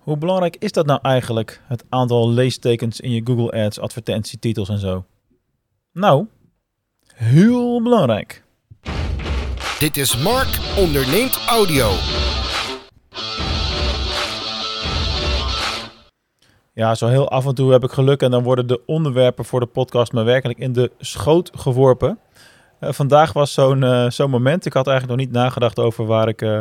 Hoe belangrijk is dat nou eigenlijk, het aantal leestekens in je Google Ads advertentietitels en zo? Nou, heel belangrijk. Dit is Mark onderneemt audio. Ja, zo heel af en toe heb ik geluk en dan worden de onderwerpen voor de podcast me werkelijk in de schoot geworpen. Uh, vandaag was zo'n uh, zo'n moment. Ik had eigenlijk nog niet nagedacht over waar ik uh,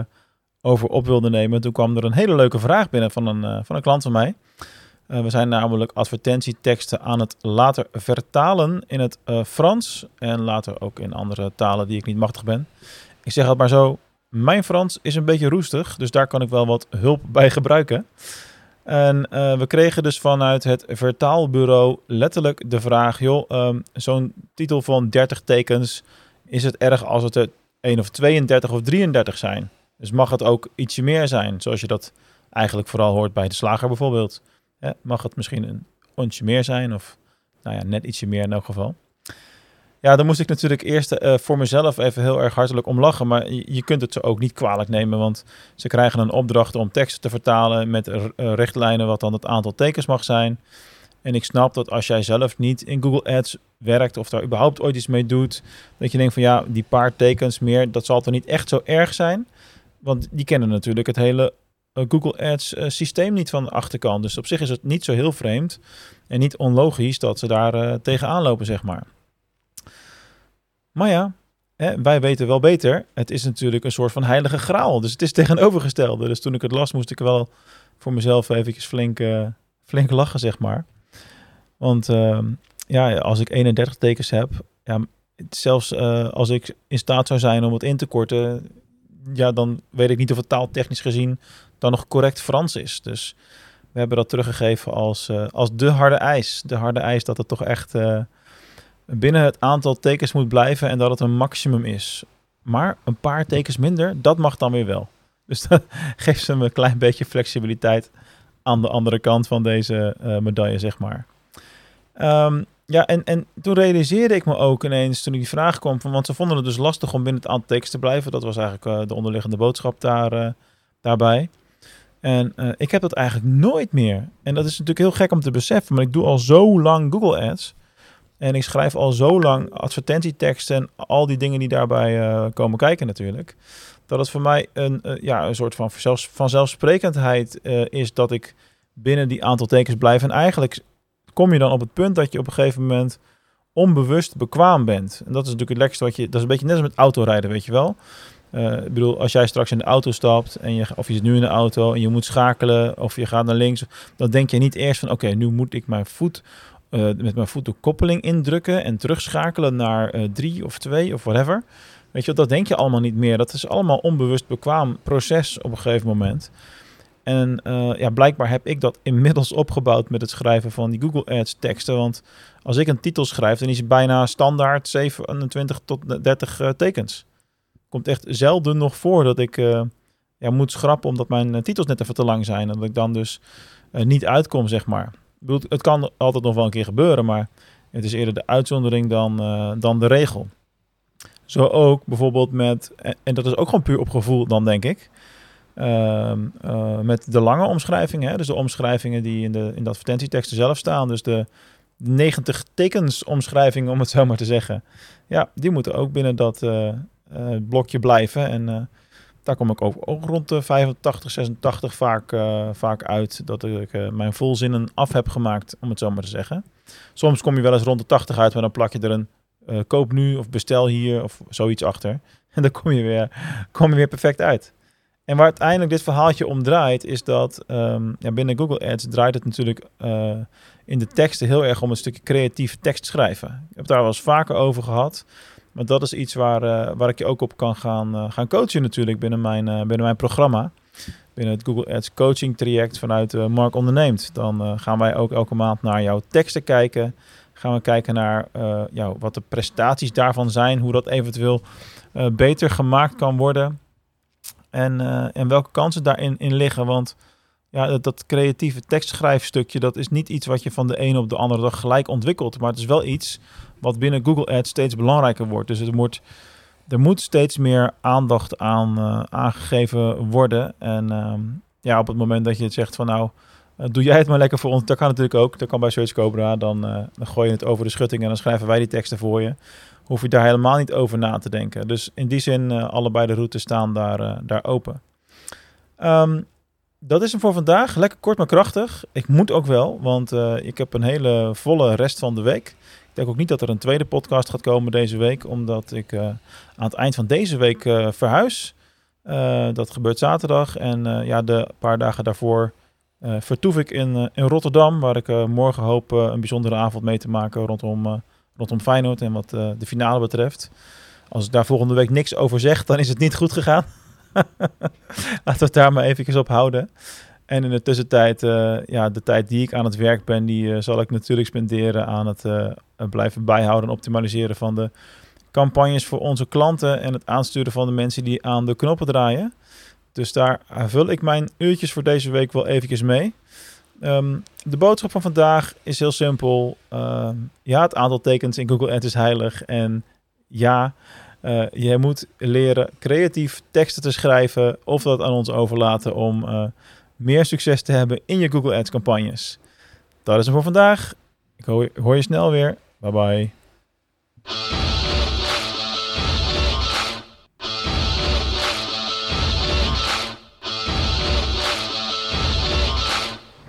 over op wilde nemen. Toen kwam er een hele leuke vraag binnen van een, van een klant van mij. we zijn namelijk advertentieteksten aan het later vertalen in het Frans en later ook in andere talen die ik niet machtig ben. Ik zeg het maar zo, mijn Frans is een beetje roestig, dus daar kan ik wel wat hulp bij gebruiken. En we kregen dus vanuit het vertaalbureau letterlijk de vraag: joh, um, zo'n titel van 30 tekens, is het erg als het er 1 of 32 of 33 zijn? Dus mag het ook ietsje meer zijn, zoals je dat eigenlijk vooral hoort bij de slager bijvoorbeeld? Mag het misschien een ontje meer zijn of nou ja, net ietsje meer in elk geval? Ja, dan moest ik natuurlijk eerst uh, voor mezelf even heel erg hartelijk om lachen. Maar je, kunt het ze ook niet kwalijk nemen. Want ze krijgen een opdracht om teksten te vertalen met uh, richtlijnen wat dan het aantal tekens mag zijn. En ik snap dat als jij zelf niet in Google Ads werkt of daar überhaupt ooit iets mee doet, dat je denkt van ja, die paar tekens meer, dat zal er niet echt zo erg zijn. Want die kennen natuurlijk het hele uh, Google Ads systeem niet van de achterkant. Dus op zich is het niet zo heel vreemd en niet onlogisch dat ze daar tegenaan lopen, zeg maar. Maar ja, wij weten wel beter. Het is natuurlijk een soort van heilige graal. Dus het is tegenovergestelde. Dus toen ik het las, moest ik wel voor mezelf eventjes flink, uh, flink lachen, zeg maar. Want uh, ja, als ik 31 tekens heb, ja, zelfs uh, als ik in staat zou zijn om het in te korten, ja, dan weet ik niet of het taaltechnisch gezien dan nog correct Frans is. Dus we hebben dat teruggegeven als, uh, als de harde ijs. De harde ijs dat het toch echt binnen het aantal tekens moet blijven en dat het een maximum is. Maar een paar tekens minder, dat mag dan weer wel. Dus dat geeft ze een klein beetje flexibiliteit aan de andere kant van deze uh, medaille, zeg maar. Um, ja, en, en toen realiseerde ik me ook ineens, toen die vraag kwam, van, want ze vonden het dus lastig om binnen het aantal tekens te blijven. Dat was eigenlijk uh, de onderliggende boodschap daar, uh, daarbij. En ik heb dat eigenlijk nooit meer. En dat is natuurlijk heel gek om te beseffen, maar ik doe al zo lang Google Ads. En ik schrijf al zo lang advertentieteksten en al die dingen die daarbij komen kijken natuurlijk. Dat het voor mij een, ja, een soort van vanzelfsprekendheid uh, is dat ik binnen die aantal tekens blijf. En eigenlijk kom je dan op het punt dat je op een gegeven moment onbewust bekwaam bent. En dat is natuurlijk het lekkerste wat je... Dat is een beetje net als met autorijden, weet je wel. ik bedoel, als jij straks in de auto stapt en je, of je zit nu in de auto en je moet schakelen of je gaat naar links, dan denk je niet eerst van oké, nu moet ik mijn voet uh, met mijn voet de koppeling indrukken en terugschakelen naar uh, drie of twee of whatever. Weet je, dat denk je allemaal niet meer. Dat is allemaal onbewust bekwaam proces op een gegeven moment. En uh, ja, blijkbaar heb ik dat inmiddels opgebouwd met het schrijven van die Google Ads teksten. Want als ik een titel schrijf, dan is het bijna standaard 27 tot 30 uh, tekens. Komt echt zelden nog voor dat ik uh, ja, moet schrappen omdat mijn titels net even te lang zijn. En dat ik dan dus niet uitkom, zeg maar het kan altijd nog wel een keer gebeuren, maar het is eerder de uitzondering dan, dan de regel. Zo ook bijvoorbeeld met, en dat is ook gewoon puur op gevoel dan denk ik, uh, met de lange omschrijvingen. Hè? Dus de omschrijvingen die in de, in de advertentieteksten zelf staan. Dus de 90 tekens omschrijvingen, om het zo maar te zeggen. Ja, die moeten ook binnen dat uh, blokje blijven. En daar kom ik ook, ook rond de 85, 86 vaak, vaak uit. Dat ik mijn volzinnen af heb gemaakt, om het zo maar te zeggen. Soms kom je wel eens rond de 80 uit, maar dan plak je er een koop nu of bestel hier of zoiets achter. En dan kom je weer, kom je weer perfect uit. En waar uiteindelijk dit verhaaltje om draait, is dat um, ja, binnen Google Ads draait het natuurlijk in de teksten heel erg om een stukje creatief tekst schrijven. Ik heb het daar wel eens vaker over gehad. Maar dat is iets waar, uh, waar ik je ook op kan gaan, uh, gaan coachen natuurlijk binnen mijn, binnen mijn programma. Binnen het Google Ads coaching traject vanuit Mark Onderneemt. Dan gaan wij ook elke maand naar jouw teksten kijken. Gaan we kijken naar jou, wat de prestaties daarvan zijn. Hoe dat eventueel beter gemaakt kan worden. En, en welke kansen daarin in liggen. Want ja, dat, creatieve tekstschrijfstukje, dat is niet iets wat je van de ene op de andere dag gelijk ontwikkelt. Maar het is wel iets wat binnen Google Ads steeds belangrijker wordt. Dus het wordt, er moet steeds meer aandacht aan uh, aangegeven worden. En, um, ja, op het moment dat je het zegt van nou, eh, doe jij het maar lekker voor ons. Dat kan natuurlijk ook. Dat kan bij Search Cobra. Dan, uh, dan gooi je het over de schutting en dan schrijven wij die teksten voor je. Hoef je daar helemaal niet over na te denken. Dus in die zin, uh, allebei de routes staan daar, daar open. Um, dat is hem voor vandaag. Lekker kort maar krachtig. Ik moet ook wel, want ik heb een hele volle rest van de week. Ik denk ook niet dat er een tweede podcast gaat komen deze week, omdat ik aan het eind van deze week verhuis. dat gebeurt zaterdag en ja, de paar dagen daarvoor uh, vertoef ik in, uh, in Rotterdam, waar ik uh, morgen hoop een bijzondere avond mee te maken rondom, rondom Feyenoord en wat de finale betreft. Als ik daar volgende week niks over zeg, dan is het niet goed gegaan. Laten we het daar maar even op houden. En in de tussentijd, ja, de tijd die ik aan het werk ben, die zal ik natuurlijk spenderen aan het blijven bijhouden en optimaliseren van de campagnes voor onze klanten en het aansturen van de mensen die aan de knoppen draaien. Dus daar vul ik mijn uurtjes voor deze week wel eventjes mee. Ehm, de boodschap van vandaag is heel simpel. Uh, ja, het aantal tekens in Google Ads is heilig. En ja, uh, je moet leren creatief teksten te schrijven of dat aan ons overlaten om uh, meer succes te hebben in je Google Ads campagnes. Dat is hem voor vandaag. Ik hoor je snel weer. Bye bye.